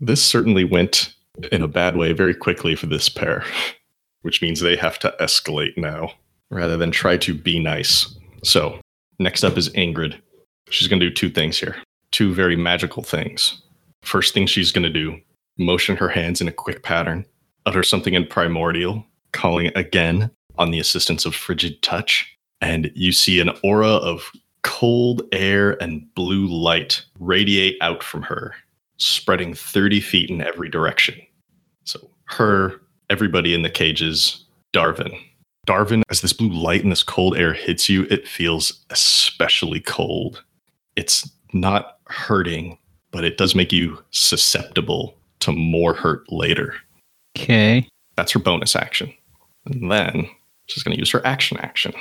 This certainly went in a bad way very quickly for this pair, which means they have to escalate now rather than try to be nice. So, next up is Ingrid. She's going to do two things here, two very magical things. First thing she's going to do, motion her hands in a quick pattern, utter something in primordial, calling again on the assistance of frigid touch, and you see an aura of cold air and blue light radiate out from her spreading 30 feet in every direction. So, her, everybody in the cages, Darwin. Darwin, as this blue light and this cold air hits you, it feels especially cold. It's not hurting, but it does make you susceptible to more hurt later. Okay. That's her bonus action. And then she's going to use her action action.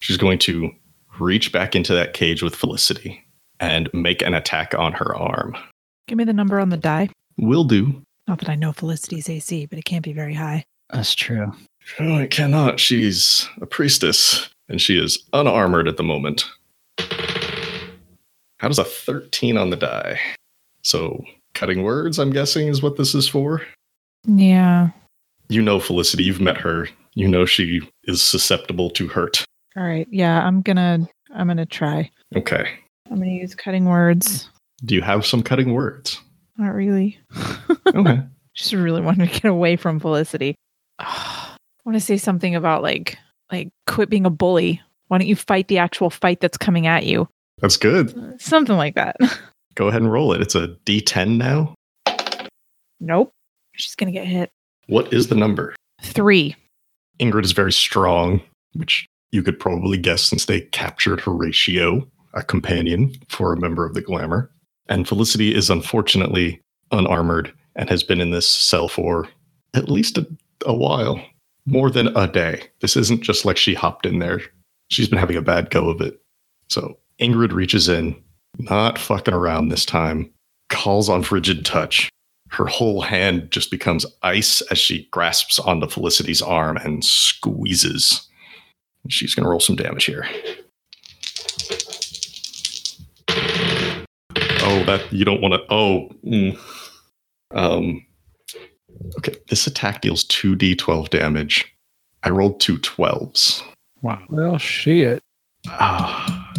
She's going to reach back into that cage with Felicity and make an attack on her arm. Give me the number on the die. Will do. Not that I know Felicity's AC, but it can't be very high. That's true. Oh, it cannot. She's a priestess, and she is unarmored at the moment. How does a 13 on the die? So, cutting words, I'm guessing, is what this is for? Yeah. You know Felicity, you've met her. You know she is susceptible to hurt. All right. Yeah, I'm gonna I'm gonna try. Okay. I'm gonna use cutting words. Do you have some cutting words? Not really. Okay. Just really wanted to get away from Felicity. I want to say something about like like quit being a bully. Why don't you fight the actual fight that's coming at you? That's good. Something like that. Go ahead and roll it. It's a D10 now. nope. She's gonna get hit. What is the number? Three. Ingrid is very strong, which you could probably guess since they captured Horatio, a companion for a member of the Glamour. And Felicity is unfortunately unarmored and has been in this cell for at least a, a while, more than a day. This isn't just like she hopped in there. She's been having a bad go of it. So Ingrid reaches in, not fucking around this time, calls on frigid touch. Her whole hand just becomes ice as she grasps onto Felicity's arm and squeezes. She's going to roll some damage here. Oh, that you don't want to. Oh, mm. um, okay. This attack deals two d12 damage. I rolled two 12s. Wow. Well, shit. Ah.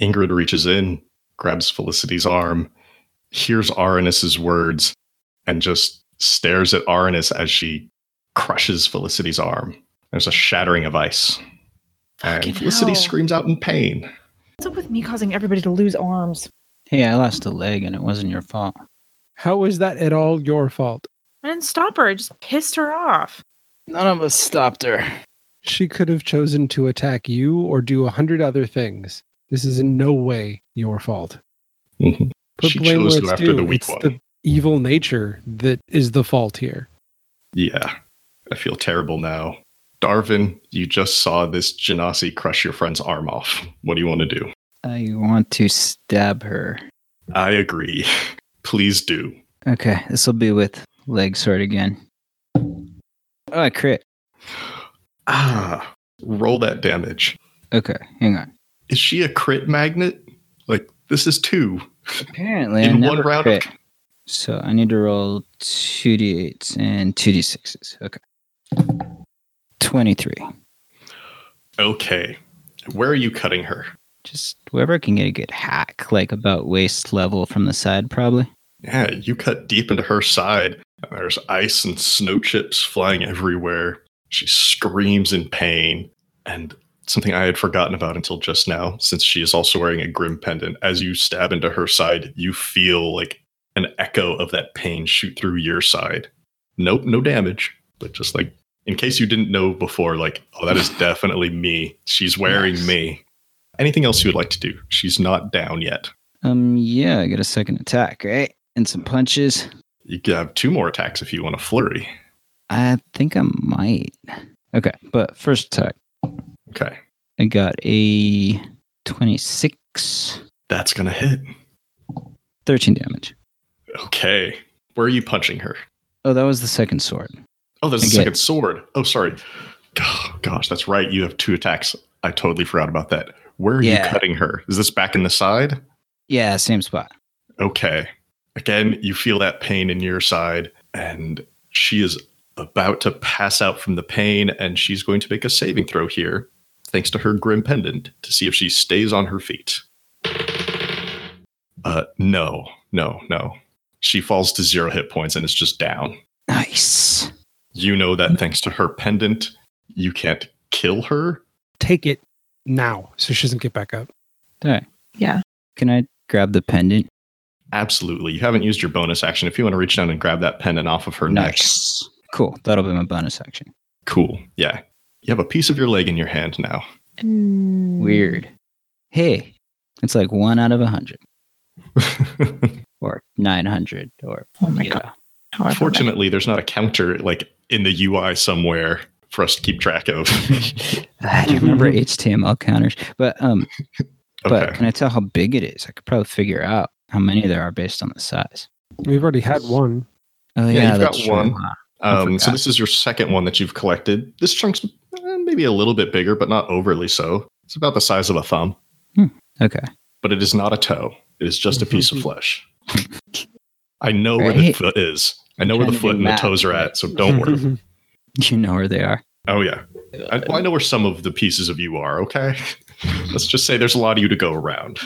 Ingrid reaches in, grabs Felicity's arm, hears Aranis's words, and just stares at Aranis as she crushes Felicity's arm. There's a shattering of ice. Fucking and Felicity hell. screams out in pain. What's up with me causing everybody to lose arms? Hey, I lost a leg and it wasn't your fault. How was that at all your fault? I didn't stop her. I just pissed her off. None of us stopped her. She could have chosen to attack you or do a hundred other things. This is in no way your fault. Mhm. Put She blame chose where to it's after due. the weak it's one. the evil nature that is the fault here. Yeah, I feel terrible now. Darvin, you just saw this Genasi crush your friend's arm off. What do you want to do? I want to stab her. I agree. Please do. Okay, this will be with leg sword again. Oh, I crit. Ah, Roll that damage. Okay, hang on. Is she a crit magnet? Like this is two Apparently, I in never one round. crit. Of, So I need to roll two d8s and two d6s. Okay. 23. okay, where are you cutting her? Just whoever can get a good hack, like about waist level from the side, probably. Yeah, you cut deep into her side. There's ice and snow chips flying everywhere. She screams in pain. And something I had forgotten about until just now, since she is also wearing a grim pendant, as you stab into her side, you feel like an echo of that pain shoot through your side. Nope, no damage, but just like in case you didn't know before, like, oh, that is definitely me. She's wearing Nice. me. Anything else you would like to do? She's not down yet. Um, yeah, I get a second attack, right? And some punches. You can have two more attacks if you want to flurry. I think I might. Okay, but first attack, Okay. I got a 26, That's going to hit. 13 damage. Okay. Where are you punching her? Oh, that was the second sword. Oh, there's a Again. second sword. Oh, sorry. Oh, gosh, that's right. You have two attacks. I totally forgot about that. Where are Yeah. you cutting her? Is this back in the side? Yeah, same spot. Okay. Again, you feel that pain in your side, and she is about to pass out from the pain, and she's going to make a saving throw here, thanks to her grim pendant, to see if she stays on her feet. Uh, no, no, no. She falls to zero hit points and is just down. Nice. You know that thanks to her pendant, you can't kill her. Take it now so she doesn't get back up. All right. Yeah. Can I grab the pendant? Absolutely. You haven't used your bonus action. If you want to reach down and grab that pendant off of her neck, Nice. Cool. That'll be my bonus action. cool. Yeah. You have a piece of your leg in your hand now. Mm. Weird. Hey, it's like one out of a hundred or 900 or, Oh my you god. know. However. Fortunately, there's not a counter like in the UI somewhere for us to keep track of. I do remember HTML counters, but um, but can I tell how big it is? I could probably figure out how many there are based on the size. We've already had one. Oh Yeah, yeah, you've that's got true. one. huh? Um, so this is your second one that you've collected. This chunk's eh, maybe a little bit bigger, but not overly so. It's about the size of a thumb, Okay. but it is not a toe. It is just a piece of flesh. I know where the foot is. I know where the foot do and the toes are at, so don't worry. You know where they are. Oh yeah, I, well, I know where some of the pieces of you are. Okay, let's just say there's a lot of you to go around.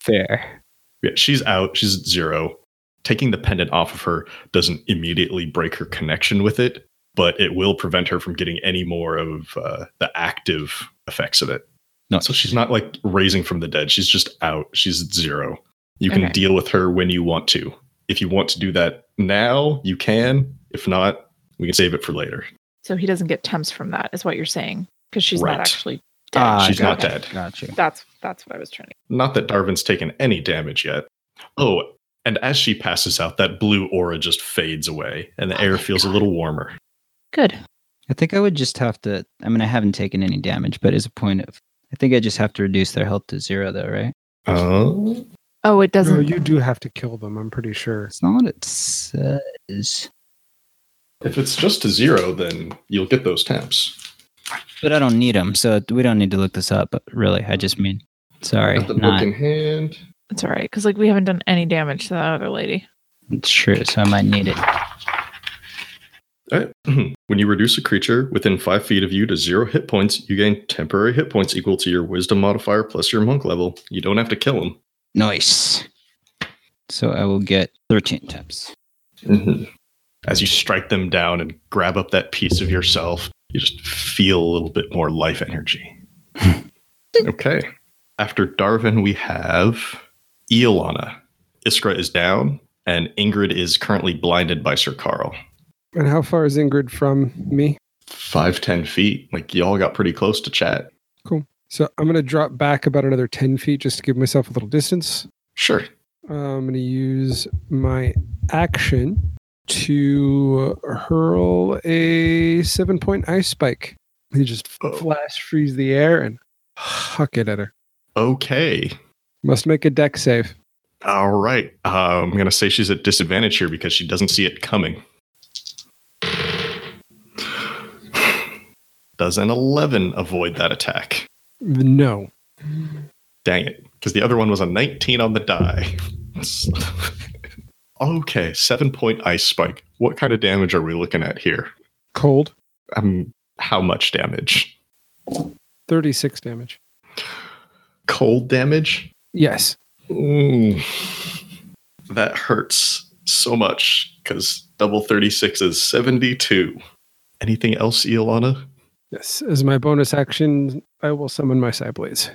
Fair. Yeah, she's out. She's at zero. Taking the pendant off of her doesn't immediately break her connection with it, but it will prevent her from getting any more of uh, the active effects of it. No, So she's not like raising from the dead. She's just out. She's at zero. You can Okay. deal with her when you want to. If you want to do that now, you can. If not, we can save it for later. So he doesn't get temps from that, is what you're saying, because she's Right. not actually dead. Ah, She's not got dead. you, Got you. That's that's what I was trying to. Not that Darwin's taken any damage yet. Oh, and as she passes out, that blue aura just fades away, and the Oh air my feels a little warmer. Good. I think I would just have to. I mean, I haven't taken any damage, but as a point of, I think I just have to reduce their health to zero, though, right? Oh, Oh, it doesn't. you do have to kill them. I'm pretty sure. It's not what it says. If it's just to zero, then you'll get those temps. But I don't need them, so we don't need to look this up. But really, I just mean, sorry, Got the book in hand. It's all right because like we haven't done any damage to that other lady. It's true, so I might need it. Alright. When you reduce a creature within five feet of you to zero hit points, you gain temporary hit points equal to your wisdom modifier plus your monk level. You don't have to kill him. Nice. So I will get 13 times. Mm-hmm. As you strike them down and grab up that piece of yourself, you just feel a little bit more life energy. okay. After Darwin, we have Iolana. Iskra is down, and Ingrid is currently blinded by Sir Carl. And how far is Ingrid from me? Five, ten feet. Like, y'all got pretty close to chat. Cool. So I'm going to drop back about another 10 feet just to give myself a little distance. Sure. Uh, I'm going to use my action to hurl a seven point ice spike. He just Oh. flash freeze the air and huck it at her. Okay. Must make a dex save. All right. Uh, I'm going to say she's at disadvantage here because she doesn't see it coming. Does an 11 avoid that attack? No. Dang it. Because the other one was a 19 on the die. okay, seven point ice spike. What kind of damage are we looking at here? Cold. Um, how much damage? 36 damage. Cold damage? Yes. Ooh, that hurts so much because double 36 is 72. Anything else, Iolana? Yes. As my bonus action, I will summon my side blades.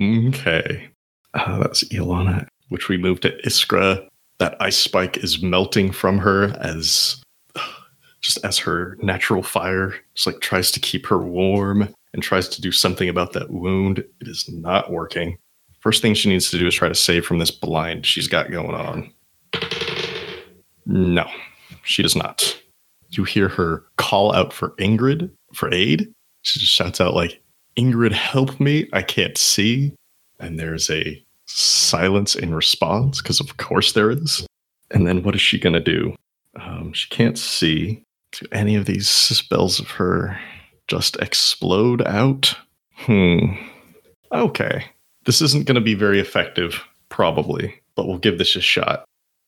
Okay. Uh, that's Iolana, which we moved to Iskra. That ice spike is melting from her as just as her natural fire just like tries to keep her warm and tries to do something about that wound. It is not working. First thing she needs to do is try to save from this blind she's got going on. No, she does not. You hear her call out for Ingrid for aid. She just shouts out like, "Ingrid, help me! I can't see." And there's a silence in response because, of course, there is. And then what is she gonna do? Um, she can't see. Do any of these spells of her just explode out? Hmm. Okay. This isn't going to be very effective, probably, but we'll give this a shot.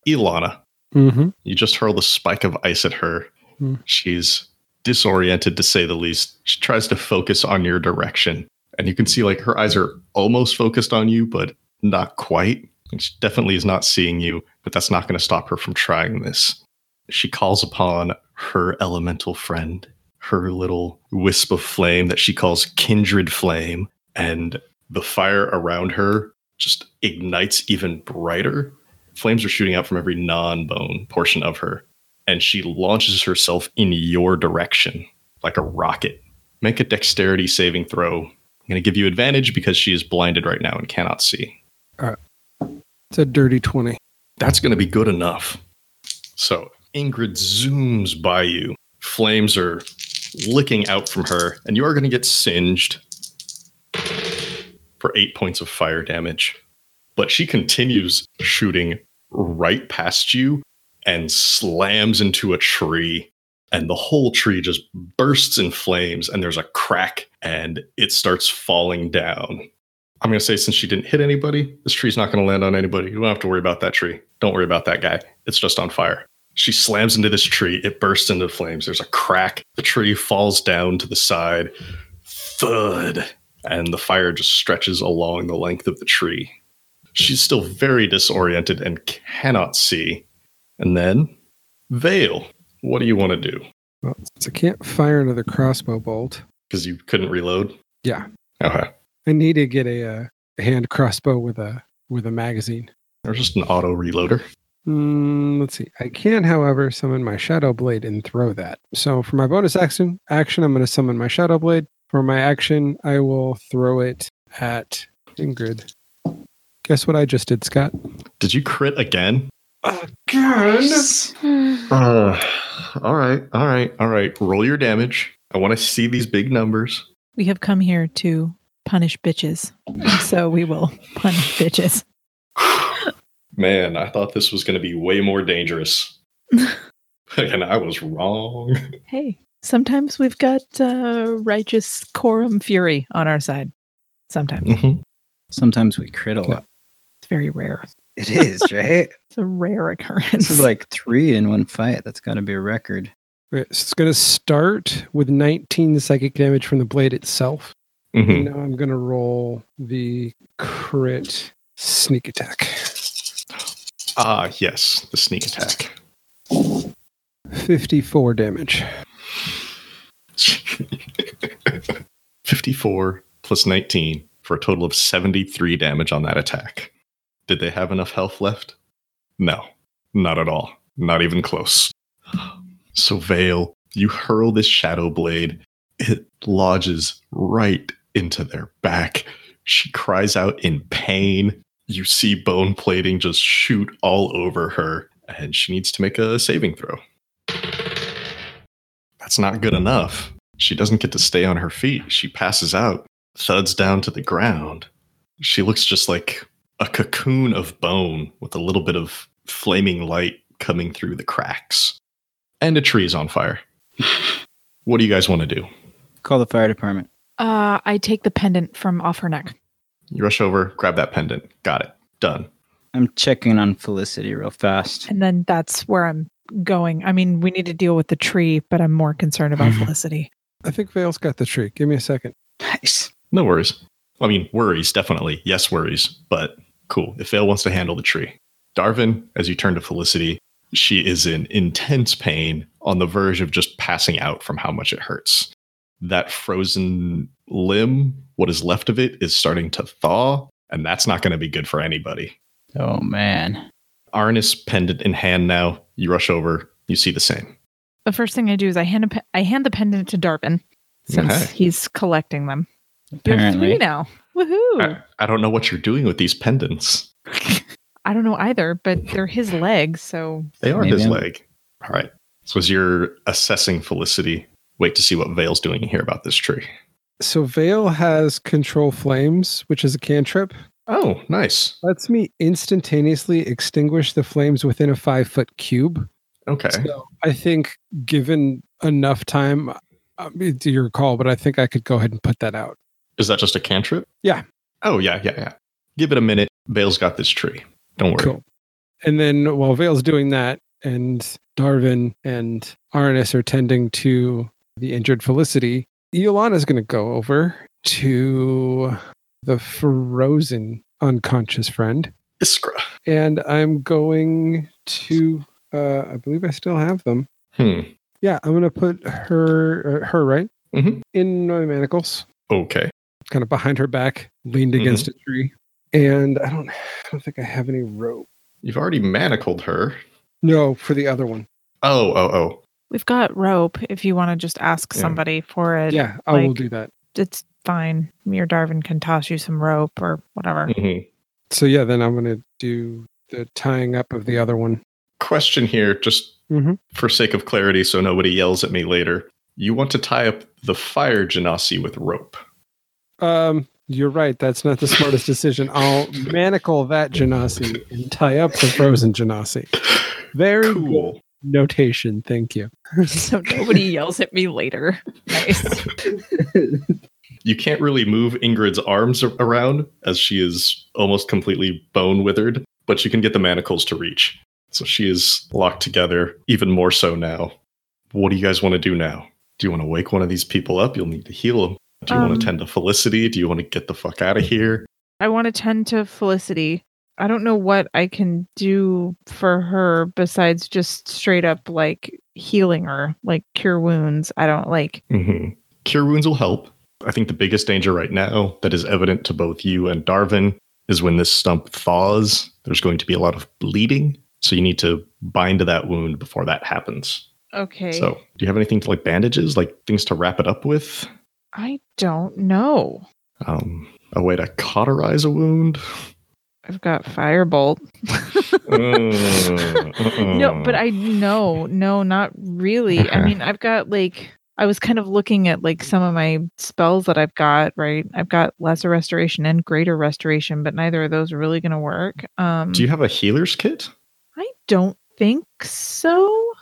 Ilana, Mm-hmm. you just hurl the spike of ice at her. Hmm. She's disoriented to say the least. She tries to focus on your direction. And you can see like her eyes are almost focused on you, but not quite. She definitely is not seeing you, but that's not going to stop her from trying this. She calls upon her elemental friend, her little wisp of flame that she calls kindred flame, and the fire around her just ignites even brighter. Flames are shooting out from every non bone portion of her, and she launches herself in your direction like a rocket. Make a dexterity saving throw. I'm going to give you advantage because she is blinded right now and cannot see. It's a dirty 20. That's going to be good enough. So Ingrid zooms by you. Flames are licking out from her, and you are going to get singed for eight points of fire damage. But she continues shooting right past you and slams into a tree. And the whole tree just bursts in flames, and there's a crack, and it starts falling down. I'm going to say, since she didn't hit anybody, this tree's not going to land on anybody. You don't have to worry about that tree. Don't worry about that guy. It's just on fire. She slams into this tree. It bursts into flames. There's a crack. The tree falls down to the side. Thud. And the fire just stretches along the length of the tree. She's still very disoriented and cannot see. And then, Vale, what do you want to do? Well, since I can't fire another crossbow bolt, Because you couldn't reload? Yeah. Okay. I need to get a, uh, a hand crossbow with a with a magazine. Or just an auto reloader. Mm, let's see. I can, however, summon my shadow blade and throw that. So for my bonus action, action, I'm going to summon my shadow blade. For my action, I will throw it at Ingrid. Guess what I just did, Scott? Did you crit again? Again? Uh, all right, all right, all right. Roll your damage. I want to see these big numbers. We have come here to punish bitches. So we will punish bitches. Man, I thought this was going to be way more dangerous. and I was wrong. Hey, sometimes we've got uh, righteous quorum fury on our side. Sometimes. Mhm. Sometimes we crit a lot. It's very rare. It is, right? It's a rare occurrence. this is like three in one fight. That's got to be a record. Okay, so it's going to start with 19 psychic damage from the blade itself. Mhm. Now I'm going to roll the crit sneak attack. Ah, yes, the sneak attack. 54 damage. 54 plus 19 for a total of 73 damage on that attack. Did they have enough health left? No, not at all. Not even close. So, Vale, you hurl this shadow blade. It lodges right into their back. She cries out in pain. You see bone plating just shoot all over her, and she needs to make a saving throw. That's not good enough. She doesn't get to stay on her feet. She passes out, thuds down to the ground. She looks just like a cocoon of bone with a little bit of flaming light coming through the cracks. And a tree's on fire. What do you guys want to do? Call the fire department. Uh, I take the pendant from off her neck. You rush over, grab that pendant. Got it. Done. I'm checking on Felicity real fast. And then that's where I'm going. I mean, we need to deal with the tree, but I'm more concerned about Felicity. I think Vale's got the tree. Give me a second. Nice. No worries. I mean, worries, definitely. Yes, worries. But cool. If Vale wants to handle the tree. Darvin, as you turn to Felicity, she is in intense pain on the verge of just passing out from how much it hurts. That frozen limb, what is left of it, is starting to thaw, and that's not going to be good for anybody. Oh man. Arnis pendant in hand now. You rush over, you see the same. The first thing I do is I hand a pe- I hand the pendant to Darvin since Okay. he's collecting them. You have three Apparently. now. Woohoo! I, I don't know what you're doing with these pendants. I don't know either, but they're his legs, so They are Maybe his I'm- leg. All right. So as you're assessing Felicity, wait to see what Vale's doing here about this tree. So Vale has control flames, which is a cantrip. Oh, nice. Lets me instantaneously extinguish the flames within a five foot cube. Okay. So I think, given enough time, I mean, to your call, but I think I could go ahead and put that out. Is that just a cantrip? Yeah. Oh, yeah, yeah, yeah. Give it a minute. Vale's got this tree. Don't worry. Cool. And then while Vale's doing that, and Darvin and Arnis are tending to the injured Felicity, Iolana's going to go over to the frozen unconscious friend. Iskra. And I'm going to, uh, I believe I still have them. Hmm. Yeah, I'm going to put her, uh, her right Mhm. in my manacles, Okay. kind of behind her back, leaned against a tree. And I don't, I don't think I have any rope. You've already manacled her. No, for the other one. Oh, oh, oh. We've got rope. If you want to just ask Yeah. somebody for it, Yeah, I will do that. it's fine. Me or Darvin can toss you some rope or whatever. Mhm. So yeah, then I'm gonna do the tying up of the other one. Question here, just Mhm. for sake of clarity, so nobody yells at me later. You want to tie up the fire genasi with rope. Um, you're right. That's not the smartest decision. I'll manacle that genasi and tie up the frozen genasi. Very good Cool. Notation. Thank you. so nobody yells at me later. Nice. You can't really move Ingrid's arms around as she is almost completely bone withered, but you can get the manacles to reach. So she is locked together, even more so now. What do you guys want to do now? Do you want to wake one of these people up? You'll need to heal them. Do you want Um, to tend to Felicity? Do you want to get the fuck out of here? I want to tend to Felicity. I don't know what I can do for her besides just straight up like healing her, like cure wounds. I don't like. hmm Cure wounds will help. I think the biggest danger right now that is evident to both you and Darvin is when this stump thaws, there's going to be a lot of bleeding. So you need to bind to that wound before that happens. Okay. So, do you have anything to like bandages, like things to wrap it up with? I don't know. Um, a way to cauterize a wound? I've got firebolt. Uh, uh-uh. No, but I no, no, not really. I mean, I've got like I was kind of looking at like some of my spells that I've got, right? I've got lesser restoration and greater restoration, but neither of those are really going to work. Um Do you have a healer's kit? I don't think so.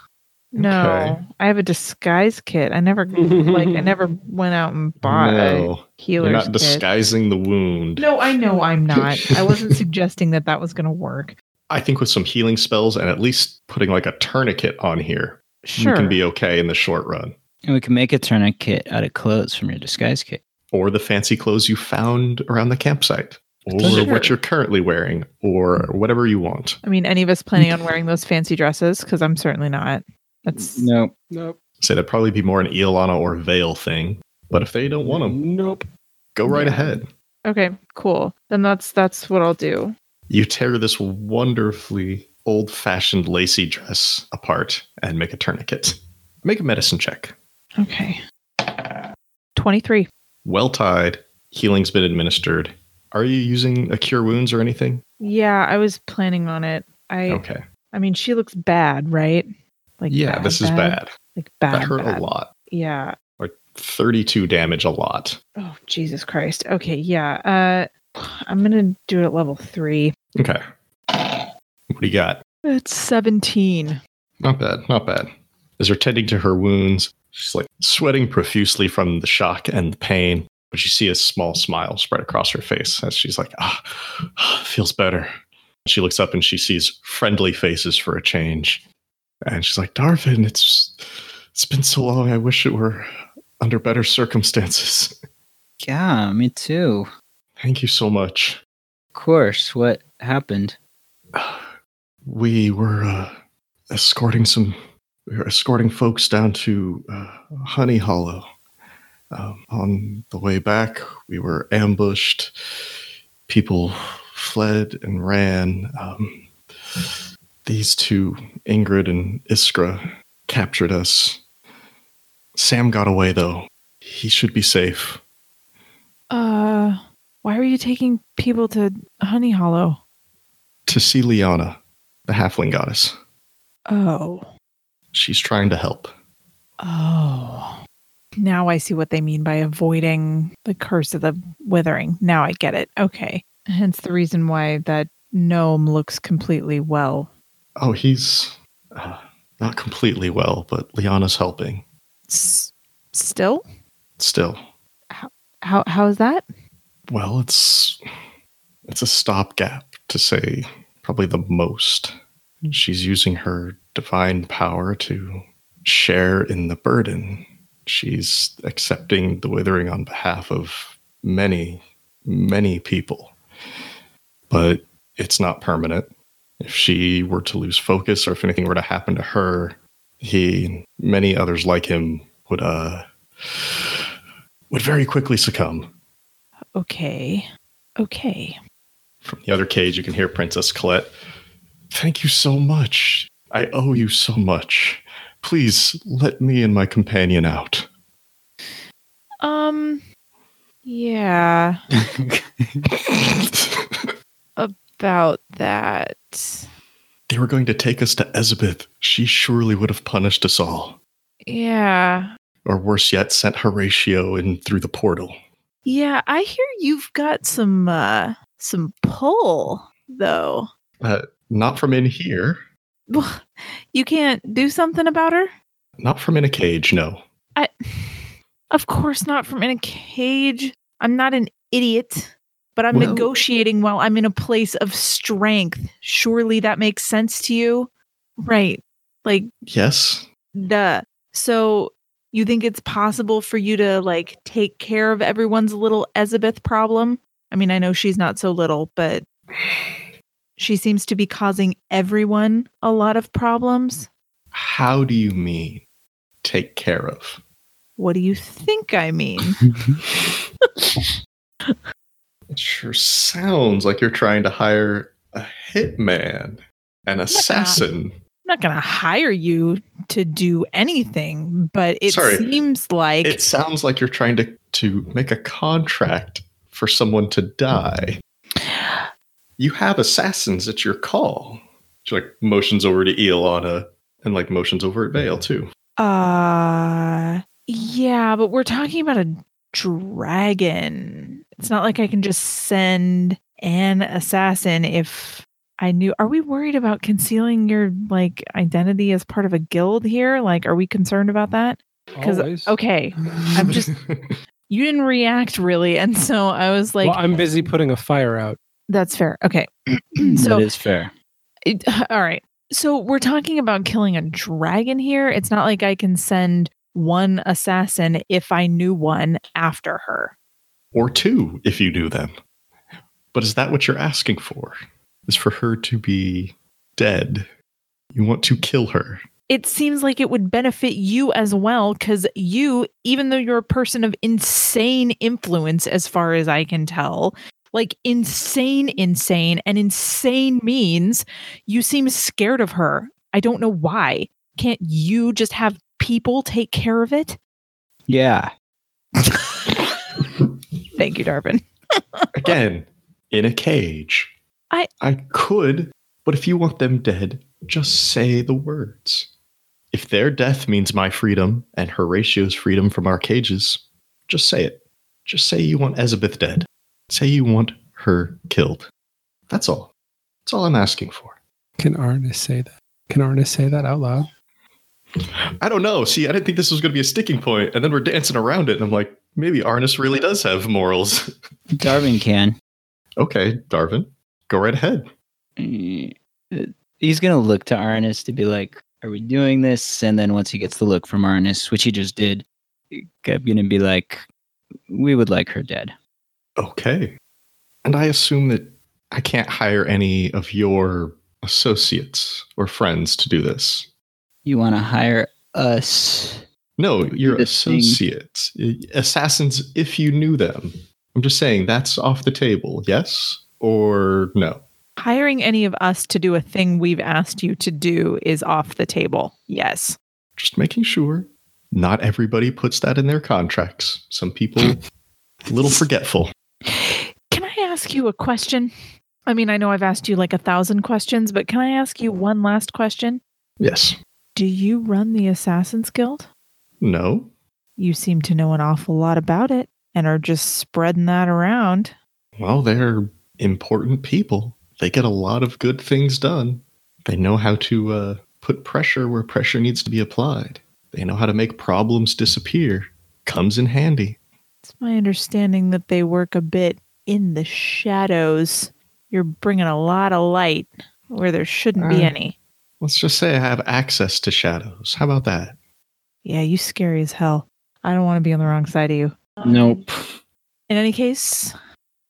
No. Okay. I have a disguise kit. I never like I never went out and bought a no, healer's you're not kit. disguising the wound. No, I know I'm not. I wasn't suggesting that that was going to work. I think with some healing spells and at least putting like a tourniquet on here, Sure. you can be okay in the short run. And we can make a tourniquet out of clothes from your disguise kit. Or the fancy clothes you found around the campsite, or Sure. what you're currently wearing, or whatever you want. I mean, any of us planning on wearing those fancy dresses? Because I'm certainly not. That's No. Nope. Say that'd probably be more an Iolana or Vale thing. But if they don't want them, Nope. go right Yeah. ahead. okay. Cool. Then that's that's what I'll do. You tear this wonderfully old fashioned lacy dress apart and make a tourniquet. Make a medicine check. Okay. Twenty three. Well tied, healing's been administered. Are you using a cure wounds or anything? Yeah, I was planning on it. I Okay. I mean, she looks bad, right? Like yeah, bad, this is bad. Like bad. that hurt bad. a lot. Yeah. Or 32 damage a lot. Oh Jesus Christ. Okay. Yeah. Uh, I'm gonna do it at level three. Okay. What do you got? It's seventeen. Not bad, not bad. as they're tending to her wounds. She's like sweating profusely from the shock and the pain, but you see a small smile spread across her face as she's like, ah, feels better. She looks up and she sees friendly faces for a change. And she's like, Darvin, it's it's been so long. I wish it were under better circumstances. Yeah, me too. Thank you so much. Of course. What happened? We were uh, escorting some we were escorting folks down to uh, Honey Hollow. Um, on the way back, we were ambushed. People fled and ran. Um, these two, Ingrid and Iskra, captured us. Sam got away, though. He should be safe. Uh, why are you taking people to Honey Hollow? To see Liana, the halfling goddess. Oh. She's trying to help. Oh. Now I see what they mean by avoiding the curse of the withering. Now I get it. Okay. Hence the reason why that gnome looks completely well. Oh, he's uh, not completely well, but Liana's helping. S- still? Still. How how is that? Well, it's it's a stopgap to say probably the most. She's using her divine power to share in the burden. She's accepting the withering on behalf of many, many people. But it's not permanent. If she were to lose focus or if anything were to happen to her, he many others like him would uh would very quickly succumb. Okay. Okay. From the other cage, you can hear Princess Colette. Thank you so much. I owe you so much. Please let me and my companion out. Um yeah, about that. they were going to take us to Ezabeth. She surely would have punished us all. Yeah. Or worse yet, sent Horatio in through the portal. Yeah, I hear you've got some uh some pull though. Uh, not from in here. Well, You can't do something about her? Not from in a cage, no. I Of course not from in a cage. I'm not an idiot, but I'm Well- negotiating while I'm in a place of strength. Surely that makes sense to you? Right. Like Yes. duh. So you think it's possible for you to like take care of everyone's little Elizabeth problem? I mean, I know she's not so little, but she seems to be causing everyone a lot of problems. How do you mean take care of? What do you think I mean? It sure sounds like you're trying to hire a hitman, an assassin. I'm not going to hire you to do anything, but it Sorry. seems like It sounds like you're trying to, to make a contract for someone to die. You have assassins at your call. She like motions over to Iolana and like motions over at Vale too. Uh, yeah, but we're talking about a dragon. It's not like I can just send an assassin if I knew. Are we worried about concealing your like identity as part of a guild here? Like, are we concerned about that? Because okay, I'm just you didn't react really, and so I was like, well, I'm busy putting a fire out. that's fair. Okay, so is fair. it, all right. So we're talking about killing a dragon here. It's not like I can send one assassin if I knew one after her. Or two if you do them. But is that what you're asking for? Is for her to be dead? You want to kill her? It seems like it would benefit you as well because you, even though you're a person of insane influence, as far as I can tell, like insane, insane, and insane means you seem scared of her. I don't know why. Can't you just have people take care of it? Yeah. Thank you, Darvin. Again, in a cage. I- I could, but if you want them dead, just say the words. If their death means my freedom and Horatio's freedom from our cages, just say it. Just say you want Elizabeth dead. Say you want her killed. That's all. That's all I'm asking for. Can Arnis say that? Can Arnis say that out loud? I don't know. See, I didn't think this was going to be a sticking point, and then we're dancing around it, and I'm like, maybe Arnis really does have morals. Darwin can. okay, Darwin, go right ahead. Mm, He's gonna look to Arnis to be like, "Are we doing this?" And then once he gets the look from Arnis, which he just did, I'm gonna be like, "We would like her dead." Okay. And I assume that I can't hire any of your associates or friends to do this. You want to hire us? No, your This thing- associates, uh, assassins, if you knew them. I'm just saying that's off the table. Yes or no? Hiring any of us to do a thing we've asked you to do is off the table. Yes. Just making sure. Not everybody puts that in their contracts. Some people a little forgetful. Can I ask you a question? I mean, I know I've asked you like a thousand questions, but can I ask you one last question? Yes. Do you run the Assassin's Guild? No. You seem to know an awful lot about it and are just spreading that around. Well, they're important people. They get a lot of good things done. They know how to uh, put pressure where pressure needs to be applied. They know how to make problems disappear. Comes in handy. It's my understanding that they work a bit in the shadows. You're bringing a lot of light where there shouldn't be Uh. any. Let's just say I have access to shadows. How about that? Yeah, you scary as hell. I don't want to be on the wrong side of you. Nope. In any case,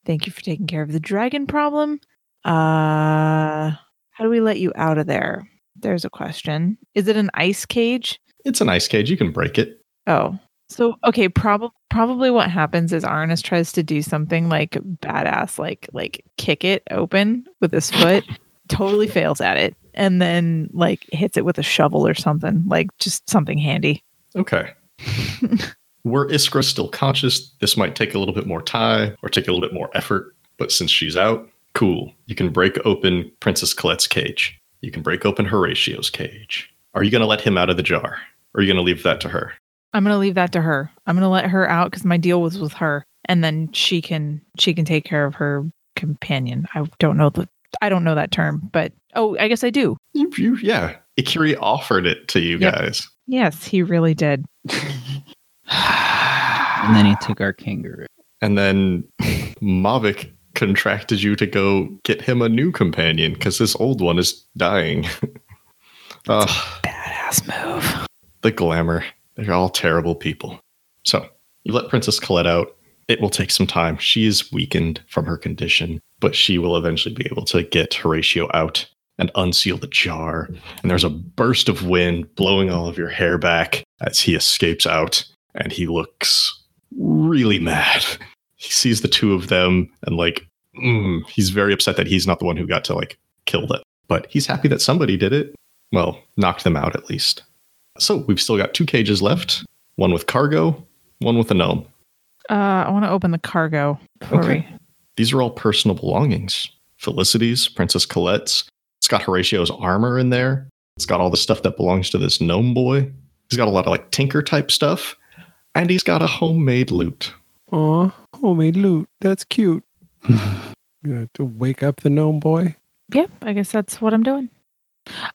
thank you for taking care of the dragon problem. Uh how do we let you out of there? There's a question. Is it an ice cage? It's an ice cage. You can break it. Oh. So okay, probably probably what happens is Arnis tries to do something like badass, like like kick it open with his foot, totally fails at it, and then like hits it with a shovel or something, like just something handy. Okay. Were Iskra still conscious, this might take a little bit more time or take a little bit more effort. But since she's out, cool. You can break open Princess Colette's cage. You can break open Horatio's cage. Are you going to let him out of the jar? Or are you going to leave that to her? I'm gonna leave that to her. I'm gonna let her out because my deal was with her, and then she can she can take care of her companion. I don't know the I don't know that term, but oh, I guess I do. You, you, yeah. Ikiri offered it to you Yep. guys. Yes, he really did. And then he took our kangaroo. And then Mavic contracted you to go get him a new companion because this old one is dying. Ugh. Badass move. the glamour. They're all terrible people. So you let Princess Colette out. It will take some time. She is weakened from her condition, but she will eventually be able to get Horatio out and unseal the jar. And there's a burst of wind blowing all of your hair back as he escapes out, and he looks really mad. He sees the two of them and like mm, he's very upset that he's not the one who got to like kill them. But he's happy that somebody did it. Well, knocked them out at least. So we've still got two cages left one with cargo, one with a gnome. Uh, I want to open the cargo. Okay. we- These are all personal belongings Felicity's, Princess Colette's. It's got Horatio's armor in there. It's got all the stuff that belongs to this gnome boy. He's got a lot of like tinker type stuff. And he's got a homemade lute. Aw, homemade lute. That's cute. you have to wake up the gnome boy. Yep, I guess that's what I'm doing.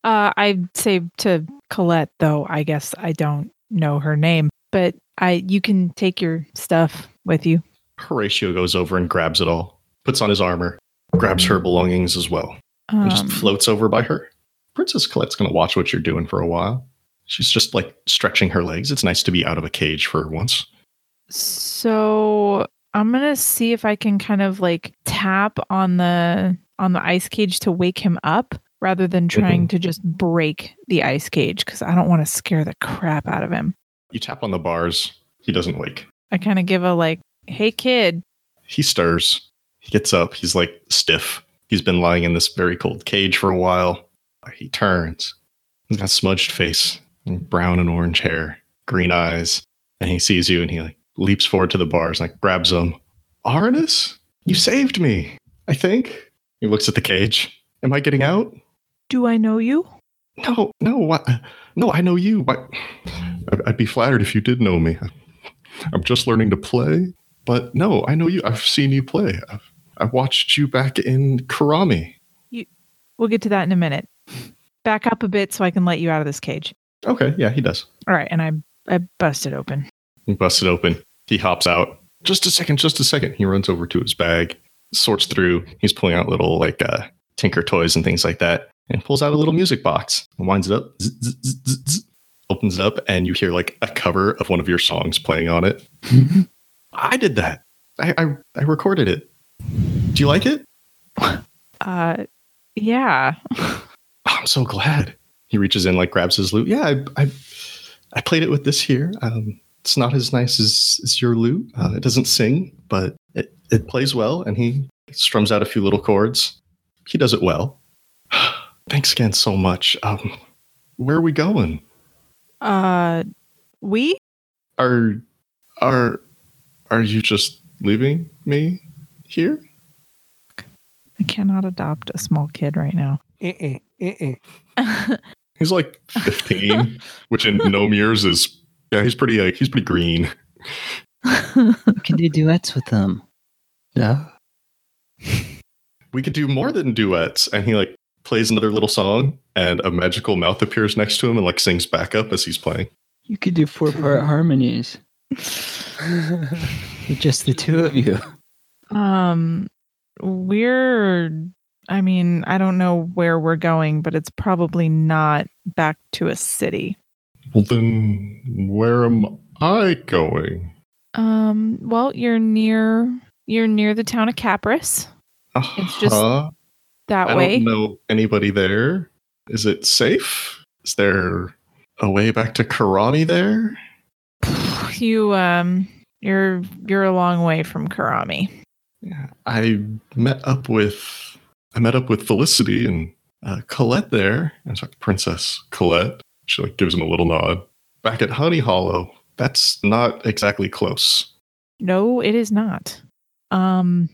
Uh, I say to Colette, though, I guess I don't know her name, but I you can take your stuff with you. Horatio goes over and grabs it all, puts on his armor, grabs her belongings as well, and just Um, floats over by her. Princess Colette's going to watch what you're doing for a while. She's just like stretching her legs. It's nice to be out of a cage for once. So I'm gonna see if I can kind of like tap on the on the ice cage to wake him up rather than trying to just break the ice cage because I don't want to scare the crap out of him. You tap on the bars. He doesn't wake. I kind of give a like, "Hey kid, He stirs. He gets up. He's like stiff. He's been lying in this very cold cage for a while. He turns. He's got smudged face, brown and orange hair, green eyes, and he sees you and he like leaps forward to the bars, like grabs them. Arnis, you saved me. I think. He looks at the cage. Am I getting out? do I know you?" No, no, what? No, I know you. I'd, I'd be flattered if you did know me. I'm just learning to play, but no, I know you. I've seen you play. I've, I've watched you back in Karami. We'll get to that in a minute. Back up a bit so I can let you out of this cage. Okay, yeah, he does. All right, and I I bust it open. He busts it open. He hops out. Just a second, just a second. He runs over to his bag, sorts through. He's pulling out little like uh, Tinker toys and things like that, and pulls out a little music box and winds it up. zzz, zzz, zzz, zzz, zzz, opens it up, and you hear like a cover of one of your songs playing on it. I did that. I, I I recorded it. Do you like it? Uh, yeah. Oh, I'm so glad. He reaches in, like grabs his lute. Yeah, I I, I played it with this here. Um, it's not as nice as, as your lute. Uh, it doesn't sing, but it, it plays well, and he strums out a few little chords. He does it well. Thanks again so much. Um, where are we going? Uh, we Are are are you just leaving me here? I cannot adopt a small kid right now. Uh-uh, uh-uh. He's like 15, which in gnome years is yeah, he's pretty like he's pretty green. Can do duets with them. Yeah. we could do more than duets. And he like plays another little song, and a magical mouth appears next to him and like sings back up as he's playing. You could do four part harmonies with just the two of you. Um, we're. I mean, I don't know where we're going, but it's probably not back to a city. Well, then where am I going? Um, well, you're near you're near the town of Capris. It's just Uh-huh. That I way. don't know anybody there. Is it safe? Is there a way back to Karami there? You um you're you're a long way from Karami. Yeah, I met up with I met up with Felicity and uh, Colette there. And sorry, Princess Colette. She like gives him a little nod. Back at Honey Hollow. That's not exactly close. No, it is not. Um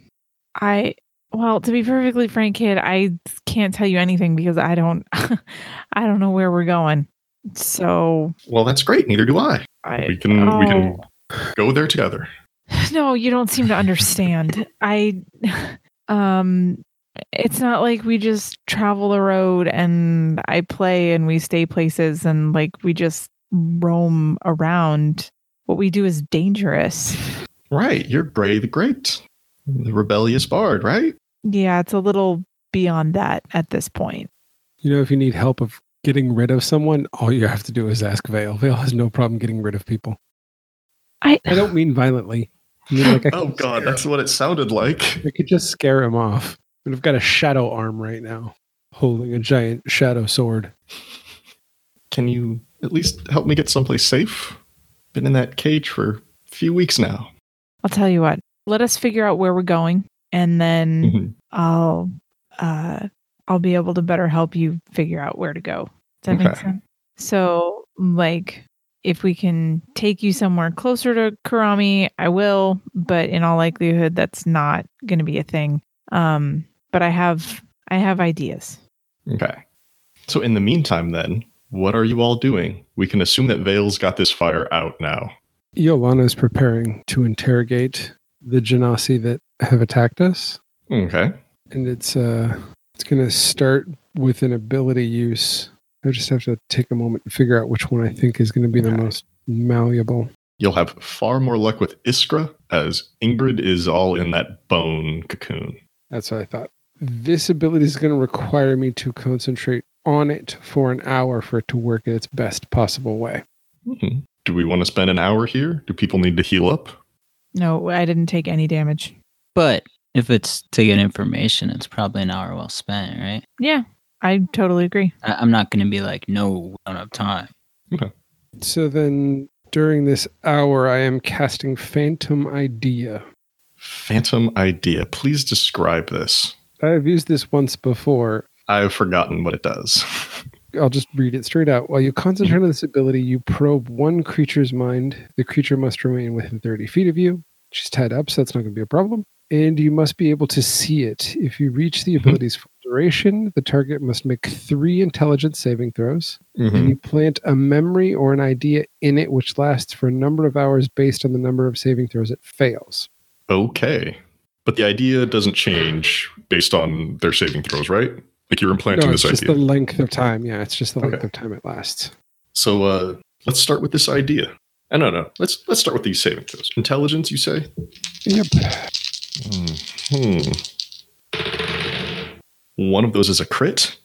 I well, to be perfectly frank, kid, I can't tell you anything because I don't I don't know where we're going. So Well, that's great. Neither do I. I We can we can Oh. go there together. No, you don't seem to understand. I um it's not like we just travel the road and I play and we stay places and like we just roam around. What we do is dangerous. Right. You're Gray the Great, the rebellious bard, right? Yeah, it's a little beyond that at this point. You know, if you need help of getting rid of someone, all you have to do is ask Vale. Vale has no problem getting rid of people. I I don't mean violently. I mean, like, Oh God, scare- that's what it sounded like. I could just scare him off. But I've got a shadow arm right now, holding a giant shadow sword. Can you at least help me get someplace safe? Been in that cage for a few weeks now. I'll tell you what. Let us figure out where we're going and then Mhm. I'll uh I'll be able to better help you figure out where to go. Does that make sense? So like if we can take you somewhere closer to Karami, I will, but in all likelihood that's not going to be a thing. Um but I have I have ideas. Okay. So in the meantime, then, what are you all doing? We can assume that Vale's got this fire out now. Iolana is preparing to interrogate the Genasi that have attacked us. Okay. and it's uh it's gonna start with an ability use. I just have to take a moment and figure out which one I think is gonna be the most malleable. You'll have far more luck with Iskra, as Ingrid is all in that bone cocoon. That's what I thought. This ability is gonna require me to concentrate on it for an hour for it to work in its best possible way. Mhm. Do we want to spend an hour here? Do people need to heal up? No, I didn't take any damage. But if it's to get information, it's probably an hour well spent, right? Yeah, I totally agree. I, I'm not going to be like, no, we don't have time. So then during this hour I am casting Phantom Idea. Phantom idea. Please describe this. I've used this once before. I've forgotten what it does. I'll just read it straight out. While you concentrate on this ability, you probe one creature's mind. The creature must remain within 30 feet of you. She's tied up, so that's not going to be a problem. And you must be able to see it. If you reach the Mhm. ability's full duration, the target must make three intelligence saving throws. And Mhm. you plant a memory or an idea in it, which lasts for a number of hours based on the number of saving throws it fails. Okay. But the idea doesn't change based on their saving throws, right? Like you're implanting No, this it's just idea. the length of time. Yeah, it's just the length Okay. of time it lasts. So uh, let's start with this idea. Uh, no, no. Let's let's start with these saving throws. Intelligence, you say? Yep. Hmm. One of those is a crit.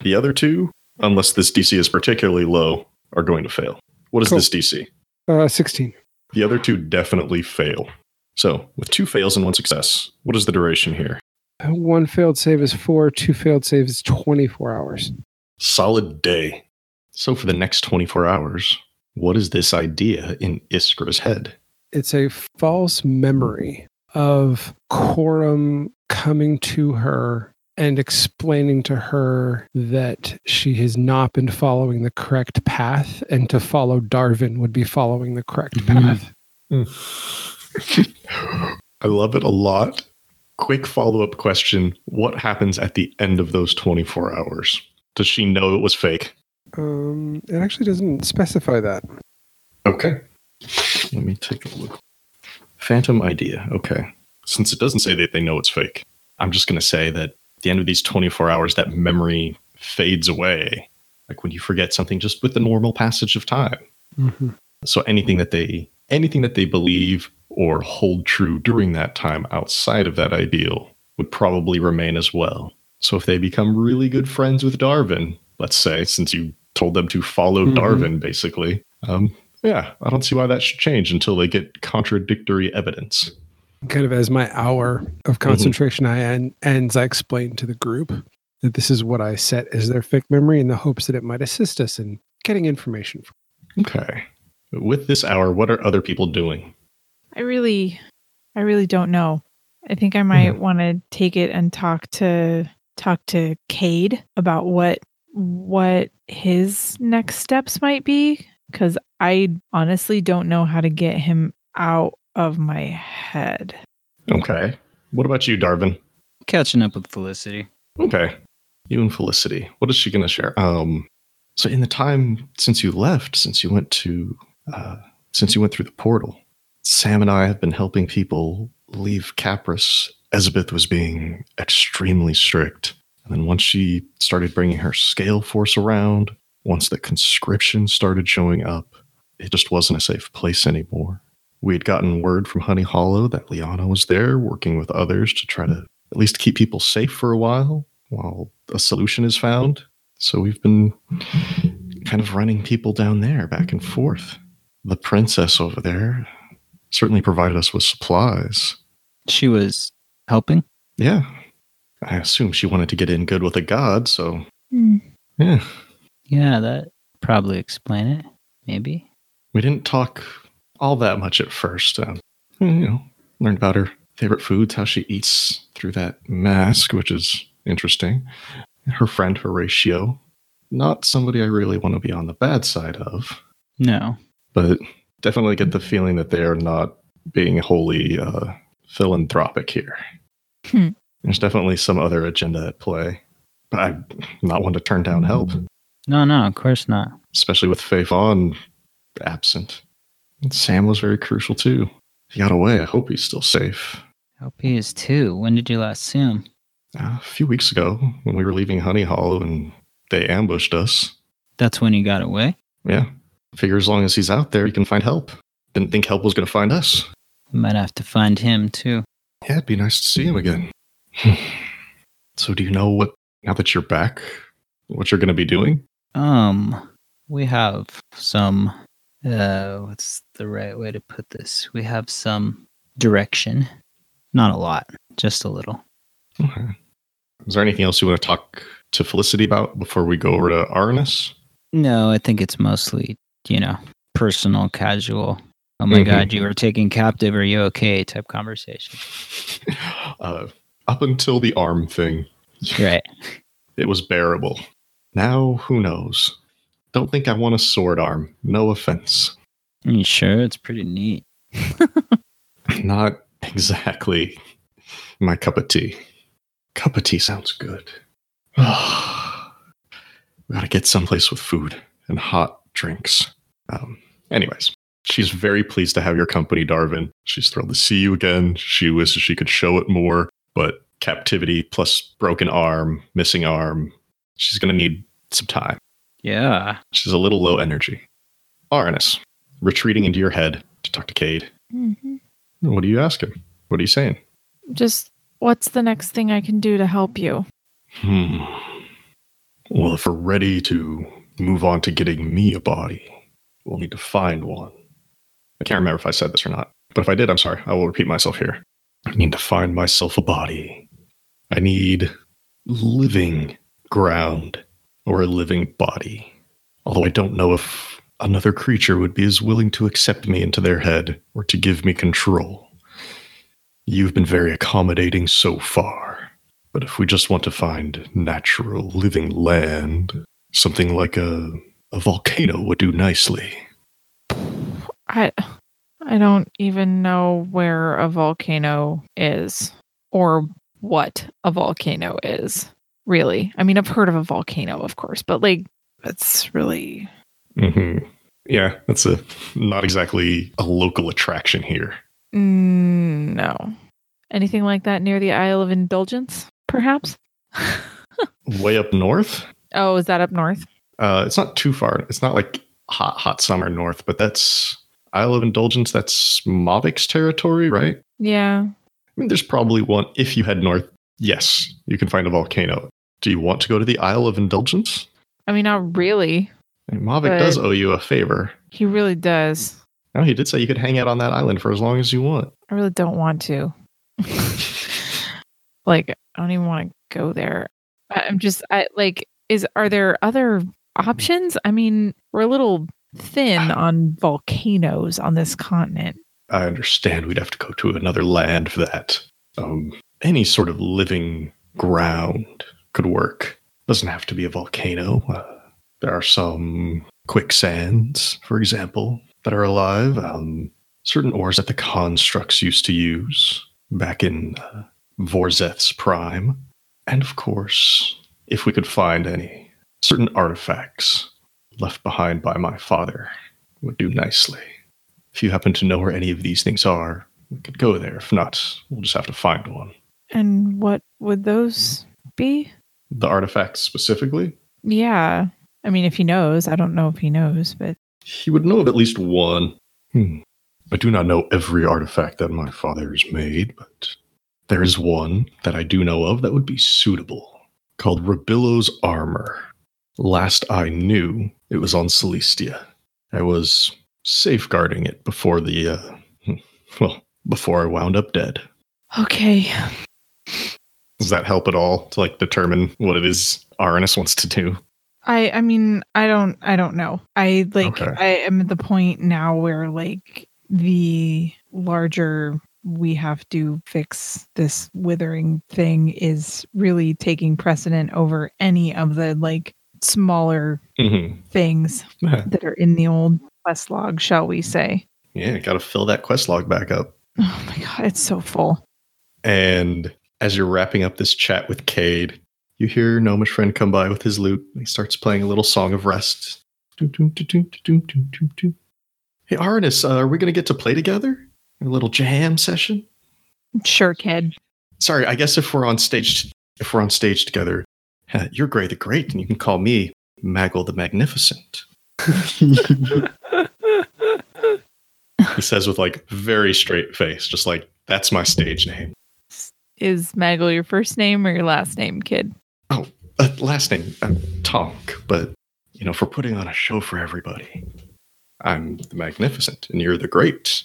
The other two, unless this DC is particularly low, are going to fail. What is Cool. this DC? Uh, 16. The other two definitely fail. So, with two fails and one success, what is the duration here? One failed save is four. Two failed saves is 24 hours. Solid day. So, for the next 24 hours, what is this idea in Iskra's head? It's a false memory of Corum coming to her and explaining to her that she has not been following the correct path, and to follow Darwin would be following the correct path. I love it a lot. Quick follow up question What happens at the end of those 24 hours? Does she know it was fake? Um, it actually doesn't specify that. Okay. Let me take a look. Phantom idea. Okay. Since it doesn't say that they know it's fake, I'm just going to say that at the end of these 24 hours, that memory fades away. Like when you forget something just with the normal passage of time. hmm So anything that they anything that they believe or hold true during that time outside of that ideal would probably remain as well. So if they become really good friends with Darwin, let's say, since you told them to follow Mhm. Darwin, basically, um, yeah, I don't see why that should change until they get contradictory evidence. Kind of as my hour of mm-hmm. concentration I en- ends, I explain to the group that this is what I set as their fake memory in the hopes that it might assist us in getting information. Okay. With this hour, what are other people doing? I really, I really don't know. I think I might mm-hmm. want to take it and talk to talk to Cade about what what his next steps might be because I honestly don't know how to get him out of my head. Okay. What about you, Darwin? Catching up with Felicity. Okay. You and Felicity. What is she going to share? Um, so in the time since you left, since you went to, uh, since you went through the portal, Sam and I have been helping people leave Capris. Elizabeth was being extremely strict. And then once she started bringing her scale force around, once the conscription started showing up, it just wasn't a safe place anymore. We had gotten word from Honey Hollow that Liana was there working with others to try to at least keep people safe for a while while a solution is found. So we've been kind of running people down there back and forth. The princess over there certainly provided us with supplies. She was helping. Yeah. I assume she wanted to get in good with a god, so Hmm. yeah. Yeah, that probably explain it. Maybe. We didn't talk all that much at first. Um, you know, learned about her favorite foods, how she eats through that mask, which is interesting. Her friend Horatio, not somebody I really want to be on the bad side of, No. but definitely get the feeling that they are not being wholly uh, philanthropic here. Hmm. There's definitely some other agenda at play, but I'm not one to turn down help, No, no, of course not. especially with Faye Vaughn absent. And Sam was very crucial too. He got away. I hope he's still safe. I hope he is too. When did you last see him? Uh, a few weeks ago, when we were leaving Honey Hollow and they ambushed us. That's when he got away. Yeah. Figure as long as he's out there, he can find help. Didn't think help was going to find us. Might have to find him too. Yeah, it'd be nice to see him again. so, do you know what, now that you're back, what you're going to be doing? Um, we have some. Uh, what's the right way to put this? We have some direction. Not a lot, just a little. Okay. Is there anything else you want to talk to Felicity about before we go over to Arnis? No, I think it's mostly, you know, personal, casual. Oh my Mhm. God, you were taken captive. Are you okay? Type conversation. uh, up until the arm thing, Right. it was bearable. Now, who knows? Don't think I want a sword arm. No offense. You sure? It's pretty neat. Not exactly my cup of tea. Cup of tea sounds good. we gotta get someplace with food and hot drinks. Um, anyways, she's very pleased to have your company, Darwin. She's thrilled to see you again. She wishes she could show it more, but captivity plus broken arm, missing arm, she's gonna need some time. Yeah. She's a little low energy. Arnis, retreating into your head to talk to Cade. hmm What are you asking? What are you saying? Just what's the next thing I can do to help you? Hmm. Well, if we're ready to move on to getting me a body, we'll need to find one. I can't remember if I said this or not, but if I did, I'm sorry. I will repeat myself here. I need to find myself a body. I need living ground or a living body. Although I don't know if another creature would be as willing to accept me into their head or to give me control. You've been very accommodating so far. But if we just want to find natural living land, something like a, a volcano would do nicely. I I don't even know where a volcano is or what a volcano is. Really. I mean, I've heard of a volcano, of course, but like that's really hmm Yeah, that's a not exactly a local attraction here. mm, no. Anything like that near the Isle of Indulgence, perhaps? Way up north, oh, is that up north? uh, it's not too far. It's not like hot, hot summer north, but that's Isle of Indulgence. That's Mavik's territory, right? Yeah. I mean, there's probably one. If you head north, yes, you can find a volcano. Do you want to go to the Isle of Indulgence? I mean, not really. Mavic does owe you a favor. He really does. No, he did say you could hang out on that island for as long as you want. I really don't want to. like, I don't even want to go there. I'm just, I like, is are there other options? I mean, we're a little thin on volcanoes on this continent. I understand we'd have to go to another land for that. Um, any sort of living ground could work. Doesn't have to be a volcano. Uh, there are some quicksands, for example, that are alive. Um, certain ores that the constructs used to use back in uh, Vorzeth's prime. And of course, if we could find any certain artifacts left behind by my father, would do nicely. If you happen to know where any of these things are, we could go there. If not, we'll just have to find one. And what would those be? The artifacts specifically, Yeah. I mean, if he knows, I don't know if he knows, but he would know of at least one. Hmm. I do not know every artifact that my father has made, but there is one that I do know of that would be suitable, called Rabillo's Armor. Last I knew, it was on Celestia. I was safeguarding it before the, uh, well, before I wound up dead. okay. Does that help at all to like determine what it is Arnis wants to do? I I mean, I don't I don't know. I like Okay. I am at the point now where like the larger we have to fix this withering thing is really taking precedent over any of the like smaller Mm-hmm. things that are in the old quest log, shall we say. Yeah, got to fill that quest log back up. Oh my god, it's so full. And as you're wrapping up this chat with Cade, you hear your gnomish friend come by with his lute. He starts playing a little song of rest. Doom, doom, doom. Hey, Arnis, uh, are we going to get to play together? A little jam session? Sure, kid. Sorry, I guess if we're on stage, if we're on stage together, you're Gray the Great, and you can call me Maggle the Magnificent. He says with like very straight face, just like that's my stage name. Is Maggle your first name or your last name, kid? Oh, uh, last name uh, Tonk, but you know, for putting on a show for everybody, I'm the Magnificent, and you're the Great.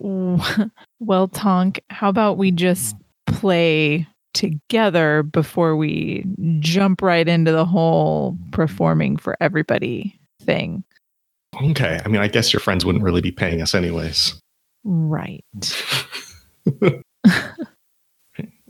Well, Tonk, how about we just play together before we jump right into the whole performing for everybody thing? Okay, I mean, I guess your friends wouldn't really be paying us anyways. Right.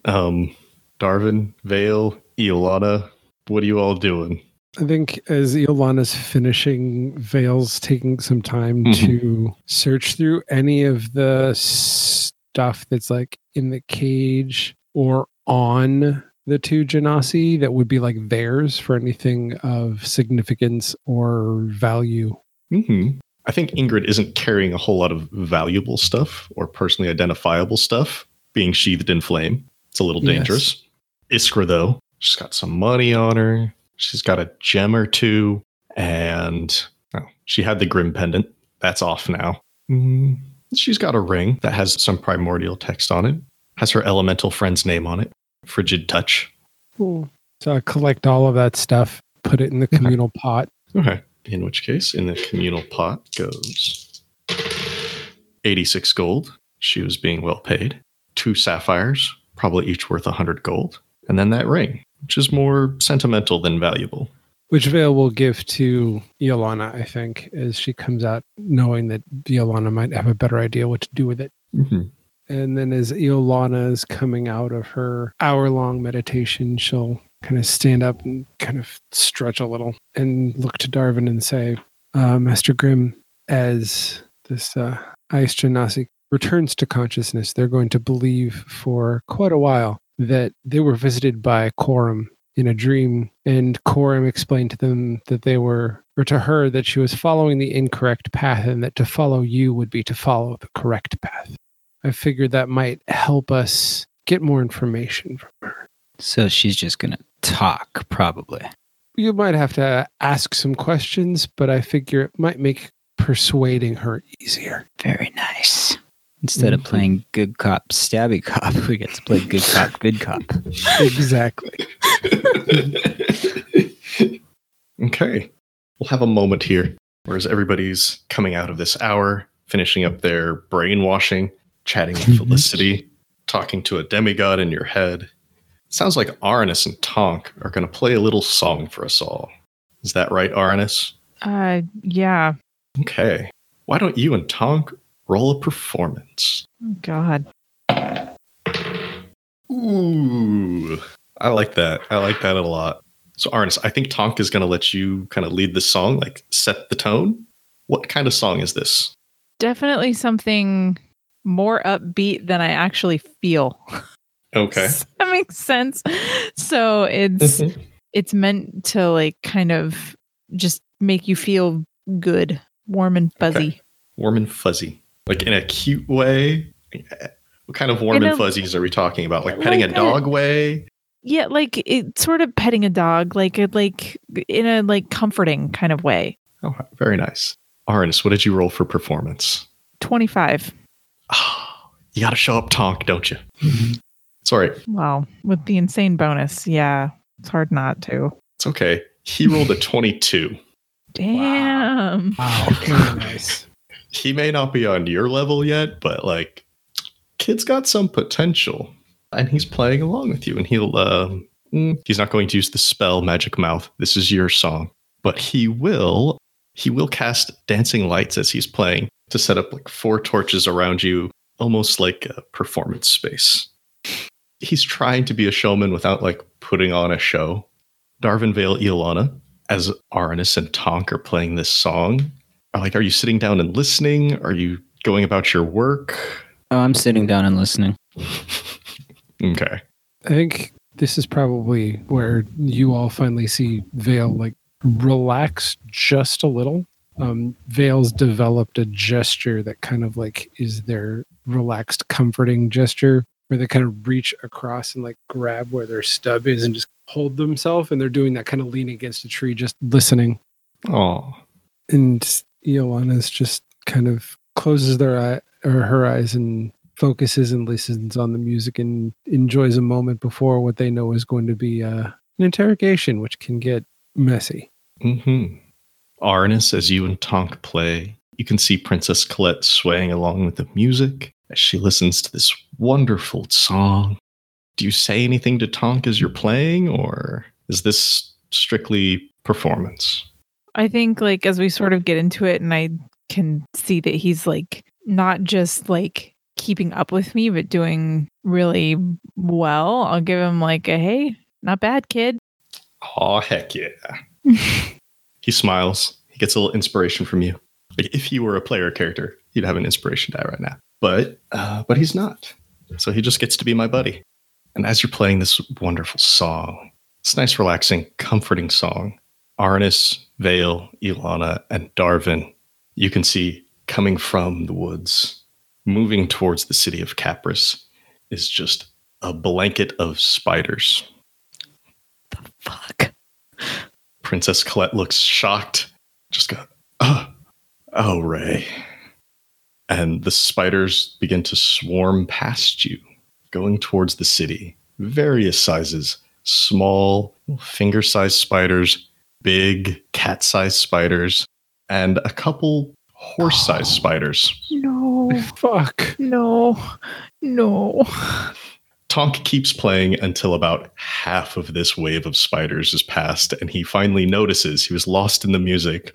Um, Darvin, Vale, Iolana, what are you all doing? I think as Iolana's finishing, Vale's taking some time Mhm. to search through any of the stuff that's like in the cage or on the two Genasi that would be like theirs for anything of significance or value. hmm I think Ingrid isn't carrying a whole lot of valuable stuff or personally identifiable stuff, being sheathed in flame. It's a little Yes. dangerous. Iskra, though, she's got some money on her. She's got a gem or two. And oh, she had the Grim pendant. That's off now. Mm, she's got a ring that has some primordial text on it, has her elemental friend's name on it Frigid Touch. Cool. So I collect all of that stuff, put it in the communal pot. Okay. In which case, in the communal pot goes 86 gold. She was being well paid. Two sapphires, probably each worth 100 gold. And then that ring, which is more sentimental than valuable. Which Vale will give to Iolana, I think, as she comes out knowing that Iolana might have a better idea what to do with it. Mm-hmm. And then as Iolana is coming out of her hour long meditation, she'll kind of stand up and kind of stretch a little and look to Darvin and say, uh, Master Grimm, as this uh, Ice Genasi returns to consciousness, they're going to believe for quite a while that they were visited by Quorum in a dream, and Quorum explained to them that they were, or to her, that she was following the incorrect path and that to follow you would be to follow the correct path. I figured that might help us get more information from her. So she's just gonna talk, probably. You might have to ask some questions, but I figure it might make persuading her easier. Very nice. Instead of Mhm. playing good cop, stabby cop, we get to play good cop, good cop. exactly. okay. We'll have a moment here whereas everybody's coming out of this hour, finishing up their brainwashing, chatting with Mhm. Felicity, talking to a demigod in your head. sounds like Arnis and Tonk are going to play a little song for us all. Is that right, Arnis? Uh, yeah. Okay. Why don't you and Tonk roll a performance? Oh, God. Ooh, I like that. I like that a lot. So, Arnis, I think Tonk is going to let you kind of lead the song, like set the tone. What kind of song is this? Definitely something more upbeat than I actually feel. Okay. That makes sense. So it's mm-hmm. it's meant to like kind of just make you feel good, warm and fuzzy. Okay. Warm and fuzzy. Like in a cute way? What kind of warm In and a- fuzzies are we talking about? Like petting Like a a- dog way? Yeah, like it sort of petting a dog, like uh, like in a like comforting kind of way. Oh, very nice. Arnis, what did you roll for performance? 25. Oh, you got to show up Tonk, don't you? It's all right. Well, with the insane bonus, yeah, it's hard not to. It's okay. He rolled a 22. Damn. Wow. Very nice. He may not be on your level yet, but like, kid's got some potential, and he's playing along with you. And he'll, mm, he's not going to use the spell Magic Mouth. This is your song, but he will, he will cast dancing lights as he's playing to set up like four torches around you, almost like a performance space. He's trying to be a showman without like putting on a show. Darvin Vale Iolana, as Arnis and Tonk are playing this song, like, are you sitting down and listening? Are you going about your work? Oh, I'm sitting down and listening. Okay. I think this is probably where you all finally see Vale like relax just a little. Um, Vale's developed a gesture that kind of like is their relaxed, comforting gesture where they kind of reach across and like grab where their stub is and just hold themselves. And they're doing that kind of leaning against a tree, just listening. Oh, And Iolana's just kind of closes their eye or her eyes and focuses and listens on the music and enjoys a moment before what they know is going to be uh, an interrogation, which can get messy. mm-hmm. Arnis, as you and Tonk play, you can see Princess Colette swaying along with the music as she listens to this wonderful song. Do you say anything to Tonk as you're playing, or is this strictly performance? I think like as we sort of get into it and I can see that he's like not just like keeping up with me but doing really well, I'll give him like a hey, not bad kid. Oh, heck yeah. He smiles. He gets a little inspiration from you. Like if he were a player character, he'd have an inspiration die right now. But uh, but he's not. So he just gets to be my buddy. And as you're playing this wonderful song, it's nice, relaxing, comforting song. Arnis, Vale, Iolana, and Darvin, you can see coming from the woods, moving towards the city of Capris, is just a blanket of spiders. The fuck. Princess Colette looks shocked. Just go, oh, oh, Ray. And the spiders begin to swarm past you, going towards the city. Various sizes small, finger sized spiders, big cat sized spiders, and a couple horse sized spiders. No, Fuck. no, no. Tonk keeps playing until about half of this wave of spiders is past, and he finally notices he was lost in the music.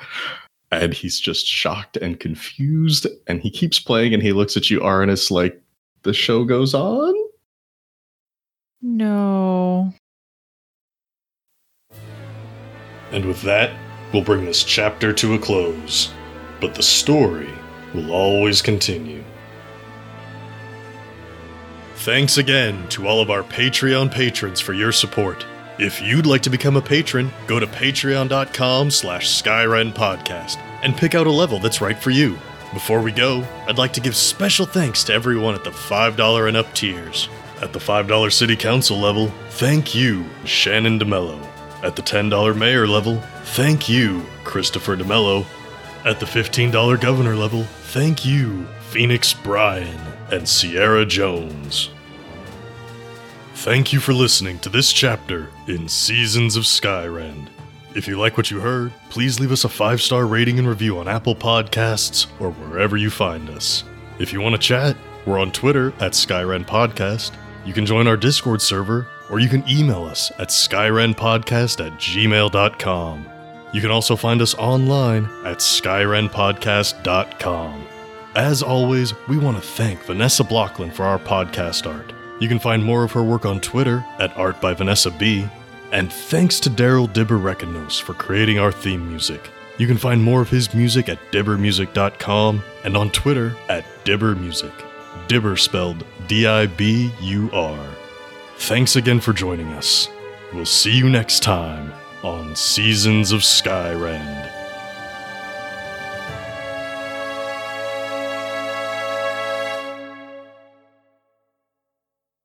And he's just shocked and confused. And he keeps playing and he looks at you, Arnis, like the show goes on. No. And with that, we'll bring this chapter to a close. But the story will always continue. Thanks again to all of our Patreon patrons for your support. If you'd like to become a patron, go to patreon.com slash Skyrend Podcast and pick out a level that's right for you. Before we go, I'd like to give special thanks to everyone at the $5 and up tiers. At the $5 City Council level, thank you, Shannon DeMello. At the $10 Mayor level, thank you, Christopher DeMello. At the $15 Governor level, thank you, Phoenix Bryan and Sierra Jones. Thank you for listening to this chapter in Seasons of Skyrend. If you like what you heard, please leave us a five star rating and review on Apple Podcasts or wherever you find us. If you want to chat, we're on Twitter at Skyrend Podcast. You can join our Discord server, or you can email us at skyrendpodcast at gmail.com. You can also find us online at skyrendpodcast.com. As always, we want to thank Vanessa Blockland for our podcast art. You can find more of her work on Twitter at Art by Vanessa B. And thanks to Daryl Dibur Rekanos for creating our theme music. You can find more of his music at diburmusic.com and on Twitter at diburmusic. Dibur spelled D I B U R. Thanks again for joining us. We'll see you next time on Seasons of Skyrend.